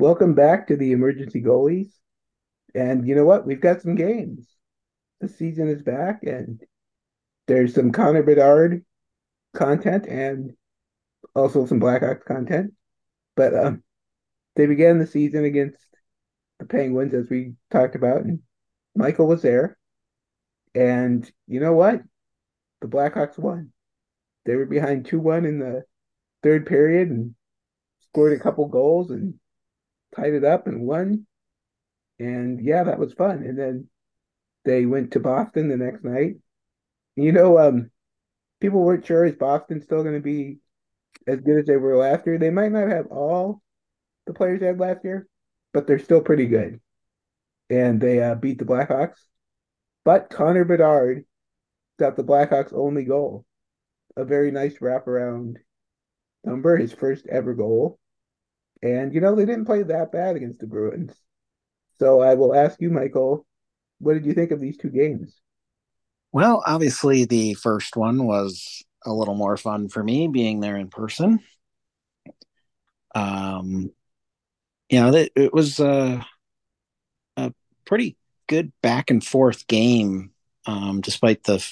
Welcome back to the emergency goalies. And you know what? We've got some games. The season is back, and there's some Connor Bedard content and also some Blackhawks content. But um, they began the season against the Penguins, as we talked about, and Michael was there. And you know what? The Blackhawks won. They were behind 2 1 in the third period and scored a couple goals and tied it up and won. And yeah, that was fun. And then they went to Boston the next night. You know, um, people weren't sure is Boston still going to be as good as they were last year. They might not have all the players they had last year, but they're still pretty good. And they uh, beat the Blackhawks. But Connor Bedard got the Blackhawks' only goal. A very nice wraparound number, his first ever goal. And, you know, they didn't play that bad against the Bruins. So I will ask you, Michael, what did you think of these two games? Well, obviously, the first one was a little more fun for me being there in person. Um, you know, it, it was a, a pretty good back and forth game, um, despite the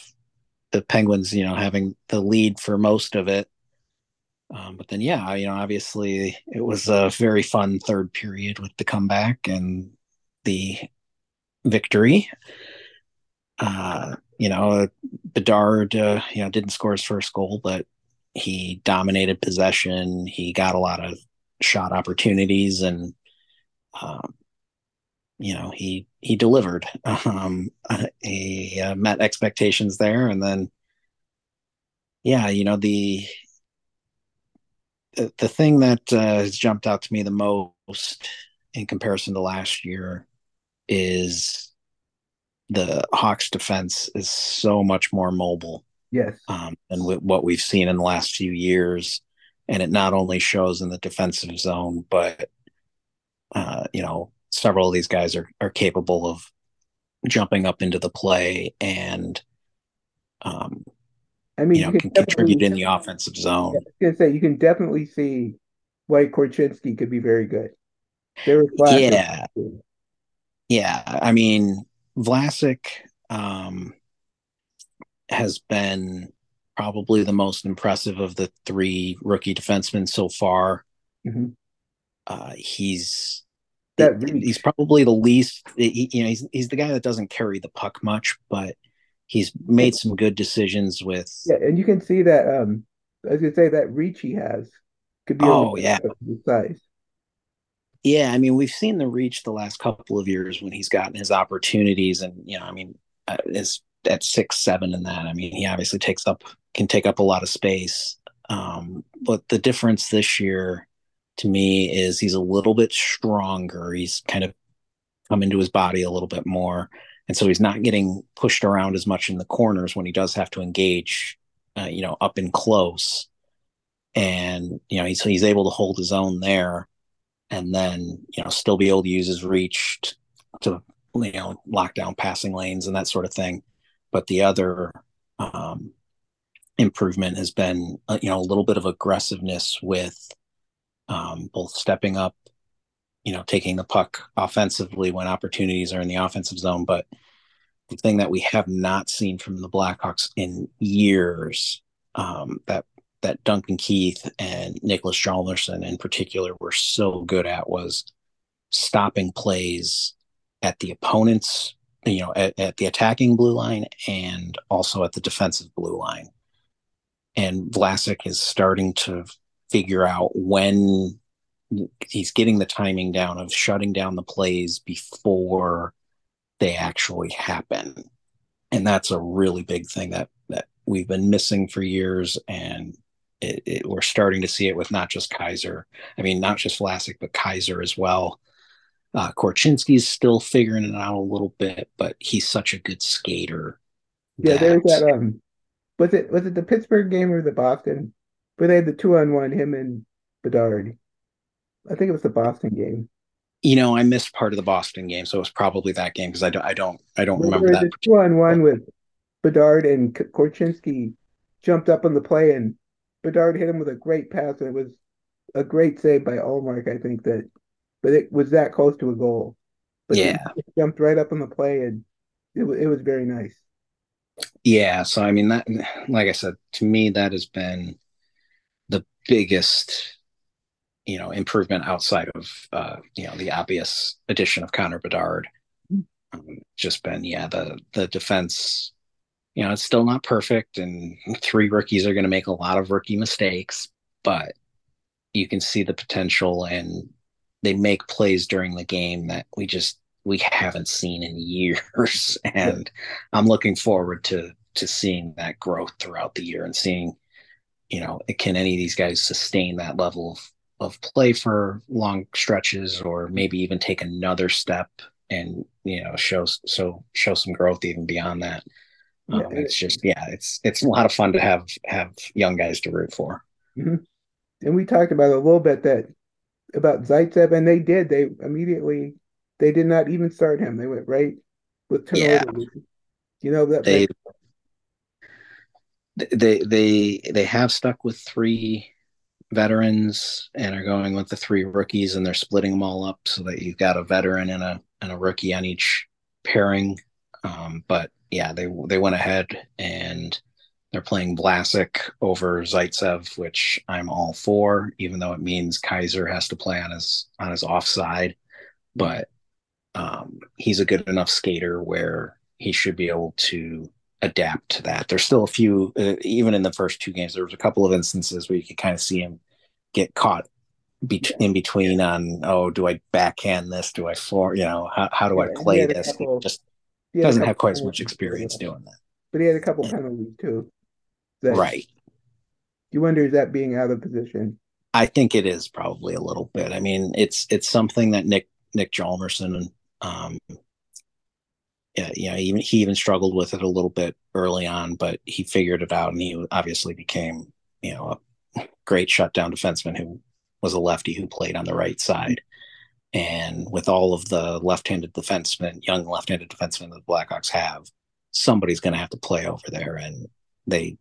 the Penguins, you know, having the lead for most of it. Um, but then, yeah, you know, obviously it was a very fun third period with the comeback and the victory. Uh, you know, Bedard, uh, you know, didn't score his first goal, but he dominated possession. He got a lot of shot opportunities, and um, you know, he he delivered. Um, he uh, met expectations there, and then, yeah, you know, the the, thing that uh, has jumped out to me the most in comparison to last year is the Hawks defense is so much more mobile. Yes. Um, than what we've seen in the last few years. And it not only shows in the defensive zone, but, uh, you know, several of these guys are, are capable of jumping up into the play and, um, I mean, you know, you can, can contribute in the offensive zone. I was gonna say you can definitely see why Korchinski could be very good. There was yeah, yeah. I mean, Vlasic um, has been probably the most impressive of the three rookie defensemen so far. Mm-hmm. Uh, he's that he's probably the least. He, you know, he's he's the guy that doesn't carry the puck much, but he's made some good decisions with. Yeah, and you can see that. Um, as you say, that reach he has could be. Oh yeah, size. Yeah, I mean, we've seen the reach the last couple of years when he's gotten his opportunities, and you know, I mean, uh, is at six seven in that. I mean, he obviously takes up can take up a lot of space. Um, but the difference this year, to me, is he's a little bit stronger. He's kind of come into his body a little bit more, and so he's not getting pushed around as much in the corners when he does have to engage, uh, you know, up and close. And you know, he's he's able to hold his own there and then you know still be able to use his reach to you know lock down passing lanes and that sort of thing but the other um, improvement has been uh, you know a little bit of aggressiveness with um, both stepping up you know taking the puck offensively when opportunities are in the offensive zone but the thing that we have not seen from the blackhawks in years um, that that Duncan Keith and Niklas Hjalmarsson in particular were so good at was stopping plays at the opponent's, you know, at, at the attacking blue line and also at the defensive blue line. And Vlasic is starting to figure out when he's getting the timing down of shutting down the plays before they actually happen. And that's a really big thing that that we've been missing for years and it, it, we're starting to see it with not just Kaiser. I mean, not just Vlasic, but Kaiser as well. Uh, Korchinski's still figuring it out a little bit, but he's such a good skater. Yeah, that... there's that. Um, was it was it the Pittsburgh game or the Boston where they had the two on one him and Bedard? I think it was the Boston game. You know, I missed part of the Boston game, so it was probably that game because I don't, I don't, I don't remember that. two on one with Bedard and Korchinski jumped up on the play and Bedard hit him with a great pass, and it was a great save by Ullmark. I think that but it was that close to a goal. But yeah, jumped right up on the play, and it it was very nice. Yeah, so I mean that, like I said, to me that has been the biggest, you know, improvement outside of uh, you know the obvious addition of Connor Bedard. Um, just been yeah the the defense you know, it's still not perfect, and three rookies are going to make a lot of rookie mistakes, but you can see the potential, and they make plays during the game that we just we haven't seen in years, and I'm looking forward to to seeing that growth throughout the year and seeing, you know, can any of these guys sustain that level of of play for long stretches, or maybe even take another step and you know show so show some growth even beyond that. Um, yeah. It's just yeah, it's it's a lot of fun to have have young guys to root for. Mm-hmm. And we talked about a little bit that about Zaitsev, and they did. They immediately they did not even start him. They went right with. Yeah. You know that they, they they they have stuck with three veterans and are going with the three rookies, and they're splitting them all up so that you've got a veteran and a and a rookie on each pairing. Um, but yeah, they they went ahead and they're playing Vlasic over Zaitsev, which I'm all for, even though it means Kaiser has to play on his on his offside. But um, he's a good enough skater where he should be able to adapt to that. There's still a few, uh, even in the first two games, there was a couple of instances where you could kind of see him get caught be- in between on, oh, do I backhand this? Do I for, you know, how, how do yeah, I play this? Couple, just he doesn't have quite as much experience doing that. But he had a couple yeah. penalties too. That right. You wonder is that being out of position? I think it is probably a little bit. I mean, it's it's something that Nick Nick Hjalmarsson um, yeah, you know, even he even struggled with it a little bit early on, but he figured it out, and he obviously became you know a great shutdown defenseman who was a lefty who played on the right side. And with all of the left-handed defensemen, young left-handed defensemen that the Blackhawks have, somebody's going to have to play over there. And they,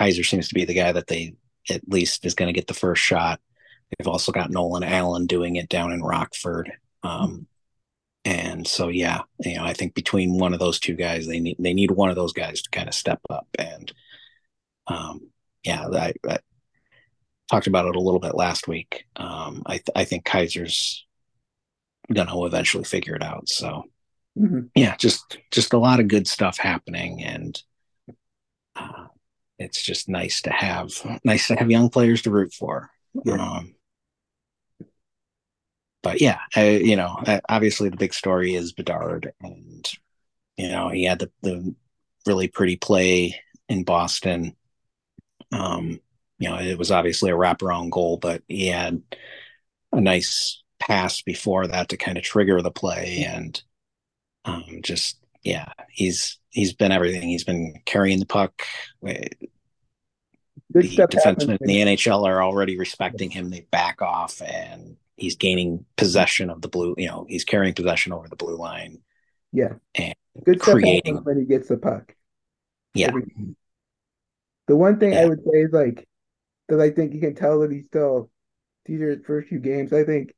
Kaiser seems to be the guy that they at least is going to get the first shot. They've also got Nolan Allan doing it down in Rockford. Um, and so, yeah, you know, I think between one of those two guys, they need they need one of those guys to kind of step up. And um, yeah, I, I, talked about it a little bit last week. Um, I, th- I think Kaiser's gonna eventually figure it out. So mm-hmm. yeah, just just a lot of good stuff happening, and uh, it's just nice to have nice to have young players to root for. Yeah. Um, but yeah, you know, obviously the big story is Bedard, and you know he had the, the really pretty play in Boston. Um, you know, it was obviously a wraparound goal, but he had a nice pass before that to kind of trigger the play and um, just yeah, he's he's been everything. He's been carrying the puck. Good the defensemen in the NHL are already respecting him. They back off and he's gaining possession of the blue, you know, he's carrying possession over the blue line. Yeah. And good creating when he gets the puck. Yeah. The one thing yeah. I would say is like because I think you can tell that he's still these are his first few games. I think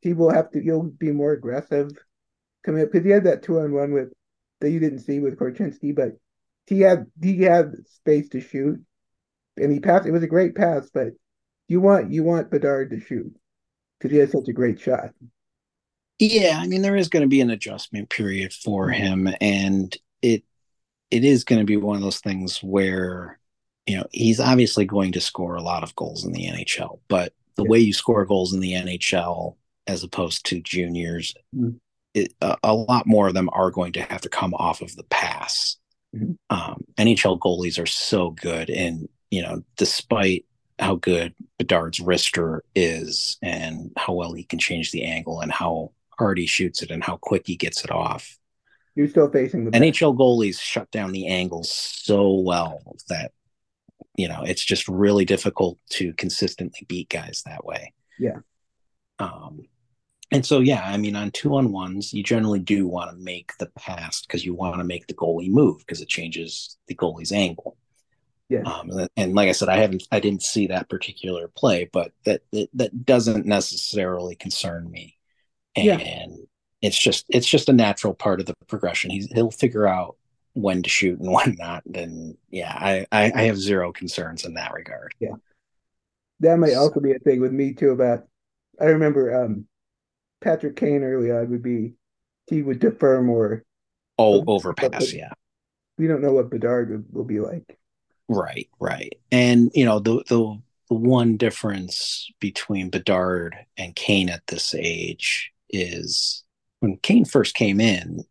he will have to he'll be more aggressive coming up because he had that two on one with that you didn't see with Korchinski, but he had he had space to shoot and he passed. It was a great pass, but you want you want Bedard to shoot because he has such a great shot. Yeah, I mean there is going to be an adjustment period for him, and it it is going to be one of those things where you know, he's obviously going to score a lot of goals in the NHL, but the yeah. way you score goals in the NHL as opposed to juniors, mm-hmm. it, uh, a lot more of them are going to have to come off of the pass. Mm-hmm. Um, NHL goalies are so good, and you know, despite how good Bedard's wrister is, and how well he can change the angle, and how hard he shoots it, and how quick he gets it off, you're still facing the NHL goalies shut down the angles so well that you know, it's just really difficult to consistently beat guys that way. Yeah. Um, and so, yeah, I mean, on two on ones, you generally do want to make the pass because you want to make the goalie move because it changes the goalie's angle. Yeah. Um, and, and, like I said, I haven't, I didn't see that particular play, but that that, that doesn't necessarily concern me. And yeah. it's just, it's just a natural part of the progression. He's he'll figure out when to shoot and when not. Then yeah, I, I, I have zero concerns in that regard. Yeah, that might also be a thing with me too. About I remember um, Patrick Kane early on would be he would defer more. Oh, overpass, yeah. We don't know what Bedard will, will be like. Right, right. And you know, the the one difference between Bedard and Kane at this age is when Kane first came in,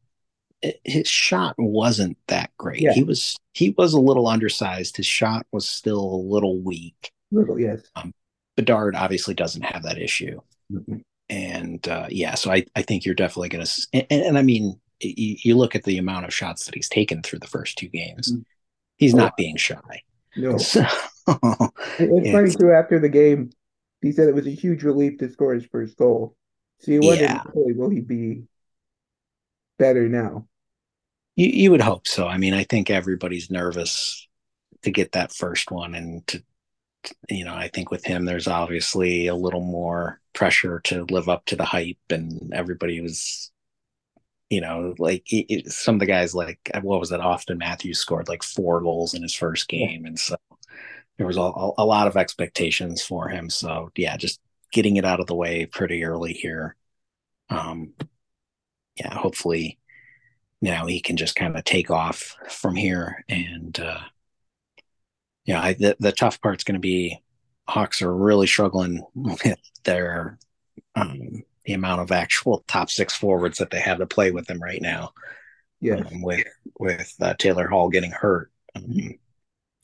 his shot wasn't that great. Yeah. He was he was a little undersized. His shot was still a little weak. Little, yes. Um, Bedard obviously doesn't have that issue. Mm-hmm. And uh, yeah, so I, I think you're definitely going to, and, and, I mean, you, you, look at the amount of shots that he's taken through the first two games. Mm-hmm. He's oh. not being shy. No. So, it's funny too. After the game, he said it was a huge relief to score his first goal. So you wonder, yeah. will he be better now? You you would hope so. I mean, I think everybody's nervous to get that first one, and to you know, I think with him, there's obviously a little more pressure to live up to the hype, and everybody was, you know, like it, it, some of the guys, like what was that? Auston Matthews scored like four goals in his first game, and so there was a, a lot of expectations for him. So yeah, just getting it out of the way pretty early here. Um, yeah, hopefully now he can just kind of take off from here and uh, yeah, I, the, the tough part's going to be Hawks are really struggling with their um, the amount of actual top six forwards that they have to play with them right now. Yeah, um, with with uh, Taylor Hall getting hurt. Um,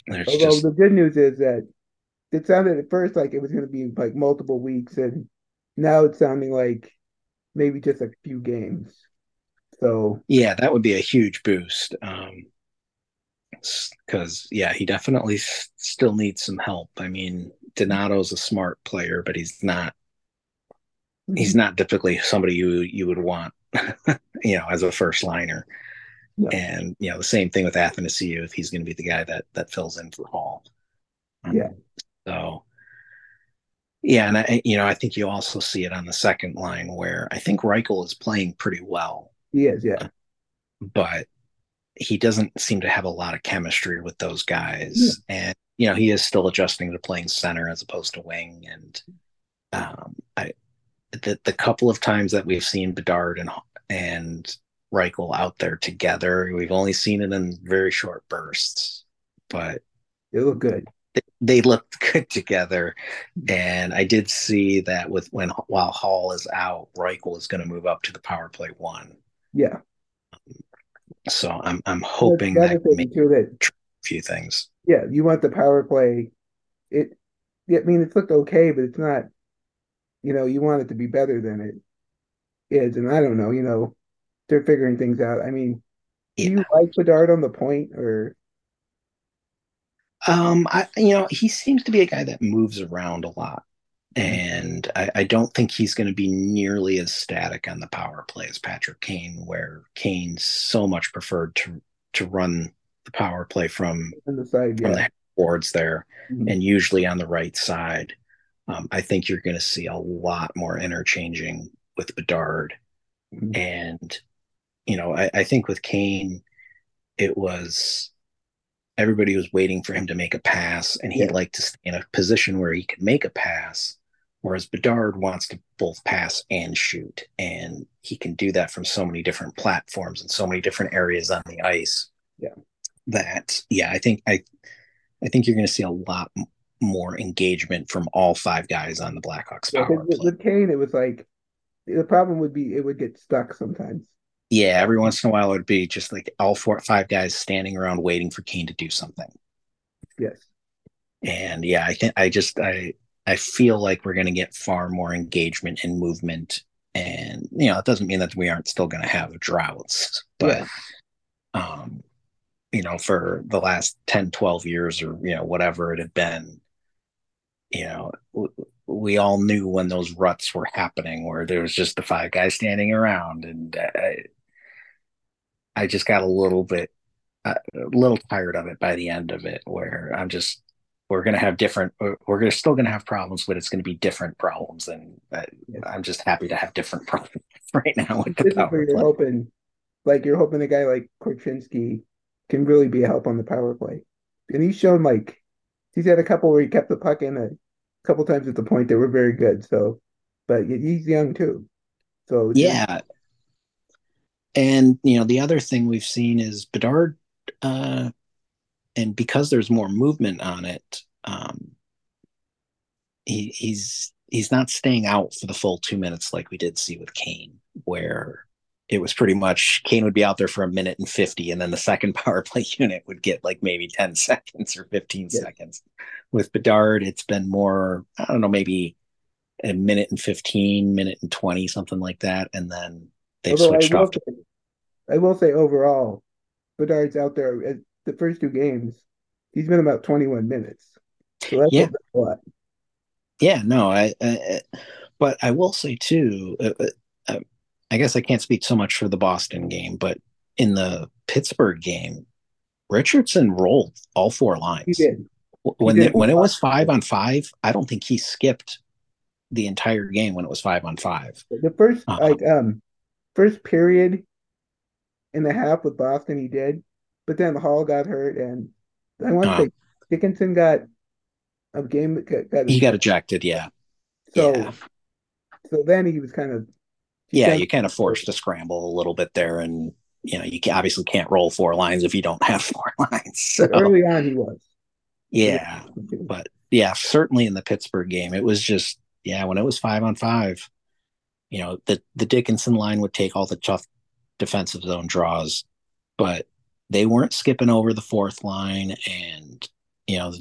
Although just... the good news is that it sounded at first like it was going to be like multiple weeks, and now it's sounding like maybe just a few games. So yeah, that would be a huge boost. Um, because yeah, he definitely still needs some help. I mean, Donato's a smart player, but he's not. He's not typically somebody you you would want, you know, as a first liner. Yeah. And you know, the same thing with Athanasiou if he's going to be the guy that that fills in for Hall. Um, yeah. So. Yeah, and I, you know, I think you also see it on the second line where I think Reichel is playing pretty well. He is, yeah. But he doesn't seem to have a lot of chemistry with those guys, yeah. and you know he is still adjusting to playing center as opposed to wing. And um, I, the the couple of times that we've seen Bedard and and Reichel out there together, we've only seen it in very short bursts, but they look good. They, they looked good together, and I did see that with when while Hall is out, Reichel is going to move up to the power play one. Yeah, so I'm I'm hoping that too that a few things. Yeah, you want the power play. It, I mean, it's looked okay, but it's not. You know, you want it to be better than it is, and I don't know. You know, they're figuring things out. I mean, yeah. do you like Bedard on the point or? Um, I you know he seems to be a guy that moves around a lot and I, I, don't think he's going to be nearly as static on the power play as Patrick Kane, where Kane so much preferred to to run the power play from, the side, yeah. from the boards there, mm-hmm. and usually on the right side. Um, I think you're going to see a lot more interchanging with Bedard, mm-hmm. and you know I, I think with Kane, it was everybody was waiting for him to make a pass, and he'd yeah. like to stay in a position where he could make a pass Whereas Bedard wants to both pass and shoot, and he can do that from so many different platforms and so many different areas on the ice. Yeah, that yeah, I think I, I think you're going to see a lot more engagement from all five guys on the Blackhawks power yeah, with, with Kane, it was like the problem would be it would get stuck sometimes. Yeah, every once in a while it would be just like all four five guys standing around waiting for Kane to do something. Yes. And yeah, I think I just I I feel like we're going to get far more engagement and movement. And, you know, it doesn't mean that we aren't still going to have droughts, but, yeah. um, you know, for the last 10, 12 years or, you know, whatever it had been, you know, we all knew when those ruts were happening where there was just the five guys standing around. And uh, I, I just got a little bit uh, a little tired of it by the end of it, where I'm just we're going to have different we're still going to have problems but it's going to be different problems and I, am just happy to have different problems right now with the power you're hoping like you're hoping a guy like Korchinski can really be a help on the power play and he's shown like he's had a couple where he kept the puck in a couple times at the point that were very good so but he's young too so yeah and you know the other thing we've seen is bedard uh and because there's more movement on it, um, he, he's he's not staying out for the full two minutes like we did see with Kane, where it was pretty much Kane would be out there for a minute and 50, and then the second power play unit would get like maybe 10 seconds or 15 yeah. seconds. With Bedard, it's been more, I don't know, maybe a minute and 15, minute and 20, something like that. And then they've switched off. Say, I will say overall, Bedard's out there at the first two games, he's been about 21 minutes. So that's yeah. a lot. Yeah, no, I, I, but I will say too, uh, uh, uh, I guess I can't speak so much for the Boston game, but in the Pittsburgh game, Richardson rolled all four lines. He did. When. The, when it was five on five, I don't think he skipped the entire game when it was five on five. The 1st uh-huh. like um first period in the half with Boston, he did but then Hall got hurt, and I want to uh, say Dickinson got a game. Got, he got ejected. Yeah. So, yeah. so then he was kind of. Yeah, you kind of forced to scramble a little bit there, and you know you obviously can't roll four lines if you don't have four lines. So. Early on, he was. Yeah, but yeah, certainly in the Pittsburgh game, it was just yeah when it was five on five, you know the the Dickinson line would take all the tough defensive zone draws, but they weren't skipping over the fourth line, and you know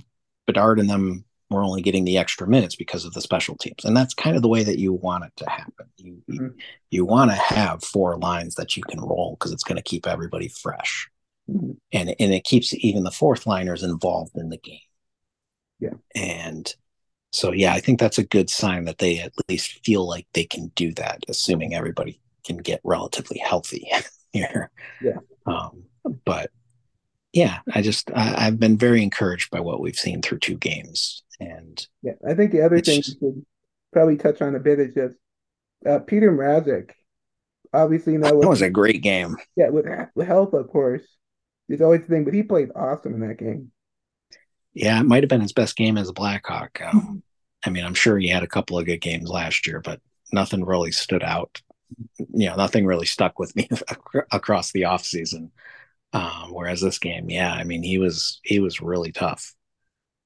Bedard and them were only getting the extra minutes because of the special teams, and that's kind of the way that you want it to happen. You mm-hmm. you, you want to have four lines that you can roll because it's going to keep everybody fresh. And and it keeps even the fourth liners involved in the game. Yeah, and so yeah, I think that's a good sign that they at least feel like they can do that, assuming everybody can get relatively healthy here. Yeah. Um, but yeah, I just I, have been very encouraged by what we've seen through two games, and yeah, I think the other thing just, we should probably touch on a bit is just uh, Peter Mrazek. Obviously, now that was a great game. Yeah, with, with help, of course, is always the thing, but he played awesome in that game. Yeah, it might have been his best game as a Blackhawk. Um, I mean, I'm sure he had a couple of good games last year, but nothing really stood out. You know, nothing really stuck with me across the off season. Um, whereas this game, yeah, I mean, he was he was really tough.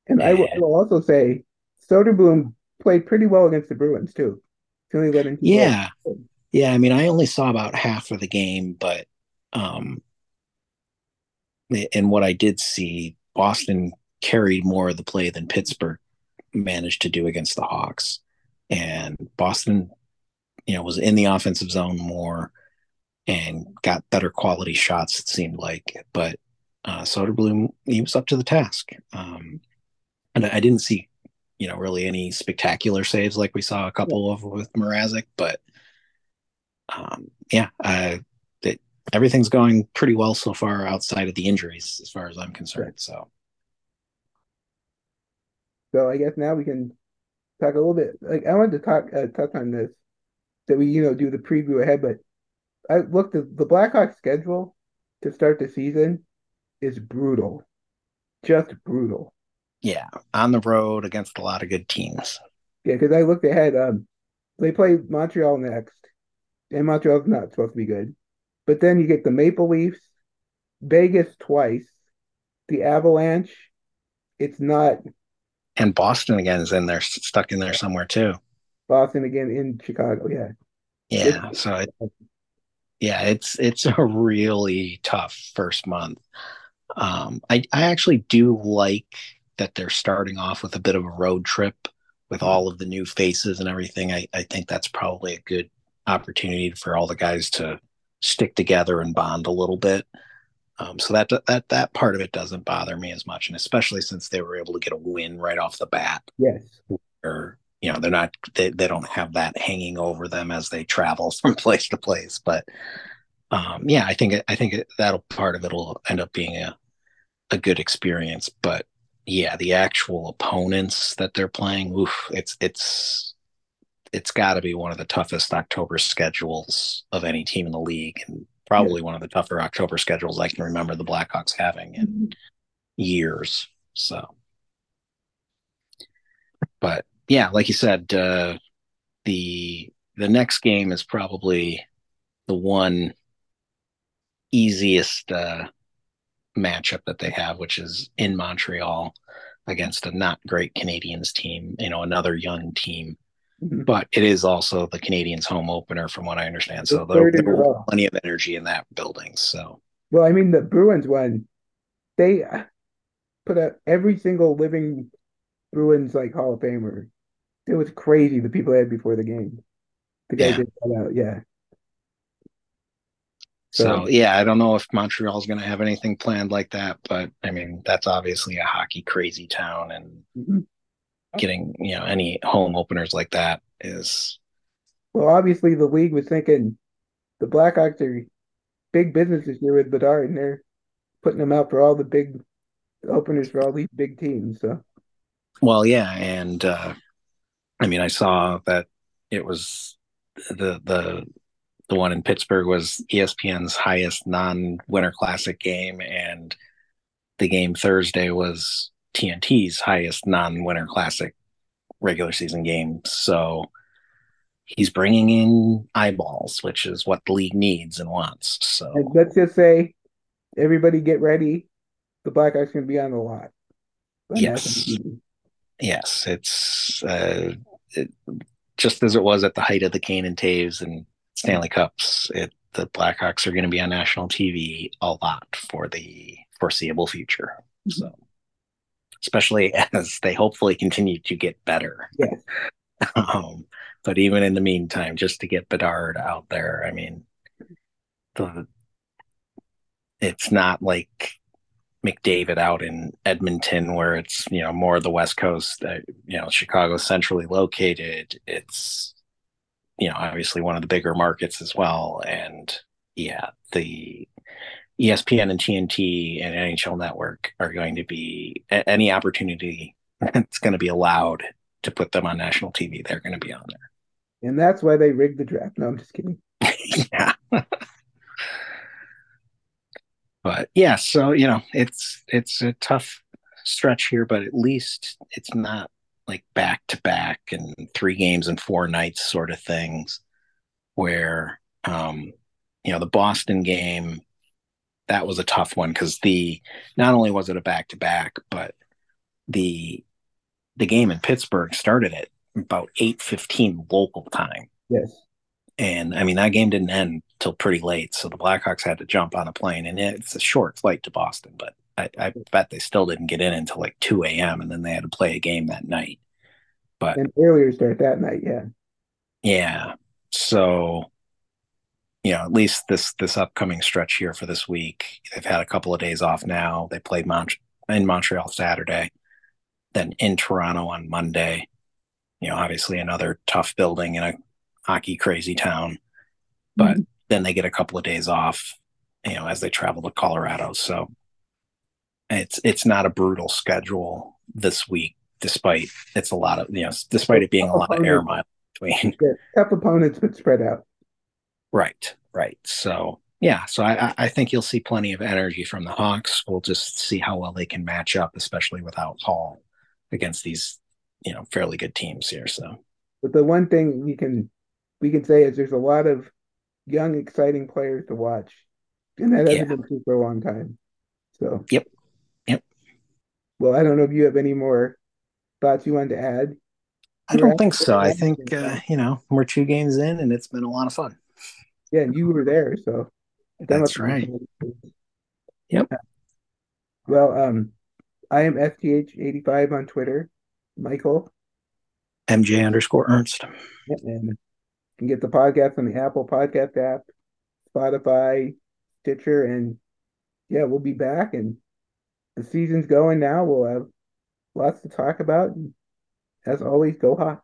And, and I, will, I, will, also say, Soderblom played pretty well against the Bruins too. Only let in yeah, goals. yeah. I mean, I only saw about half of the game, but um, in what I did see, Boston carried more of the play than Pittsburgh managed to do against the Hawks, and Boston, you know, was in the offensive zone more and got better quality shots, it seemed like. But uh, Soderblom, he was up to the task. Um, and I didn't see, you know, really any spectacular saves like we saw a couple of with Mrazek, but um, yeah, it, everything's going pretty well so far outside of the injuries, as far as I'm concerned. So, so I guess now we can talk a little bit. Like I wanted to talk uh, touch on this that we you know do the preview ahead, but I looked at the Blackhawks schedule to start the season is brutal. Just brutal. Yeah, on the road against a lot of good teams. Yeah, because I looked ahead. Um, they play Montreal next, and Montreal's not supposed to be good. But then you get the Maple Leafs, Vegas twice, the Avalanche. It's not. And Boston again is in there, stuck in there somewhere too. Boston again in Chicago. Yeah. Yeah. It's, so it, yeah, it's it's a really tough first month. Um, I I actually do like that they're starting off with a bit of a road trip with mm-hmm. all of the new faces and everything. I, I think that's probably a good opportunity for all the guys to stick together and bond a little bit. Um, so that that that part of it doesn't bother me as much, and especially since they were able to get a win right off the bat. Yes. Or you know they're not they, they don't have that hanging over them as they travel from place to place but um, yeah, I think I think that'll part of it will end up being a a good experience. But yeah, the actual opponents that they're playing, oof, it's it's it's got to be one of the toughest October schedules of any team in the league, and probably yeah. one of the tougher October schedules I can remember the Blackhawks having in mm-hmm. years. So, but yeah, like you said, uh, the the next game is probably the one easiest uh, matchup that they have, which is in Montreal against a not great Canadiens team, you know, another young team. But it is also the Canadiens' home opener, from what I understand. So there, there will be plenty of energy in that building. So, well, I mean, the Bruins one, they put up every single living Bruins like Hall of Famer. It was crazy the people they had before the game. The guy yeah. did that out, yeah. So, yeah, I don't know if Montreal's going to have anything planned like that, but I mean, that's obviously a hockey crazy town, and mm-hmm. Getting you know any home openers like that is. Well, obviously, the league was thinking the Blackhawks are big business this year with Bedard, and they're putting them out for all the big openers for all these big teams. So, well, yeah, and uh, I mean, I saw that it was the the the one in Pittsburgh was ESPN's highest non-winter classic game, and the game Thursday was TNT's highest non-winter classic regular season game. So he's bringing in eyeballs, which is what the league needs and wants. So and let's just say, everybody get ready. The Blackhawks going to be on the lot. Yes. Yes, it's uh, it, just as it was at the height of the Kane and Toews and Stanley Cups. It, the Blackhawks are going to be on national TV a lot for the foreseeable future. Mm-hmm. So, especially as they hopefully continue to get better. Yeah. um, but even in the meantime, just to get Bedard out there, I mean, the it's not like McDavid out in Edmonton, where it's you know more of the West Coast. Uh, you know, Chicago centrally located. It's you know obviously one of the bigger markets as well, and yeah, the ESPN and TNT and NHL Network are going to be any opportunity that's going to be allowed to put them on national TV. They're going to be on there, and that's why they rigged the draft. No, I'm just kidding. yeah. but yeah, so you know, it's it's a tough stretch here, but at least it's not like back to back and three games and four nights sort of things where um you know the Boston game that was a tough one because the not only was it a back to back but the the game in Pittsburgh started at about 8:15 local time. Yes and I mean that game didn't end till pretty late, so the Blackhawks had to jump on a plane, and it's a short flight to Boston, but I, I bet they still didn't get in until like two a.m. and then they had to play a game that night. But an earlier start that night, yeah, yeah. So you know, at least this this upcoming stretch here for this week, they've had a couple of days off now. They played in Montreal Saturday, then in Toronto on Monday. You know, obviously another tough building in a hockey crazy town. But mm-hmm. then they get a couple of days off, you know, as they travel to Colorado. So it's it's not a brutal schedule this week, despite it's a lot of you know, despite it being a lot of air miles between. Yeah, tough opponents, but spread out. Right, right. So yeah, so I, I think you'll see plenty of energy from the Hawks. We'll just see how well they can match up, especially without Hall against these, you know, fairly good teams here. So, but the one thing we can we can say is there's a lot of young, exciting players to watch, and that hasn't yeah. been true for a long time. So, yep, yep. Well, I don't know if you have any more thoughts you wanted to add. I don't think so. I think uh, you know we're two games in, and it's been a lot of fun. Yeah, and you were there, so that's right. Yep. Well, um, I am FTH85 on Twitter. Michael. MJ underscore Ernst. and you can get the podcast on the Apple Podcast app, Spotify, Stitcher, and yeah, we'll be back. And the season's going now. We'll have lots to talk about. And as always, go Hawks.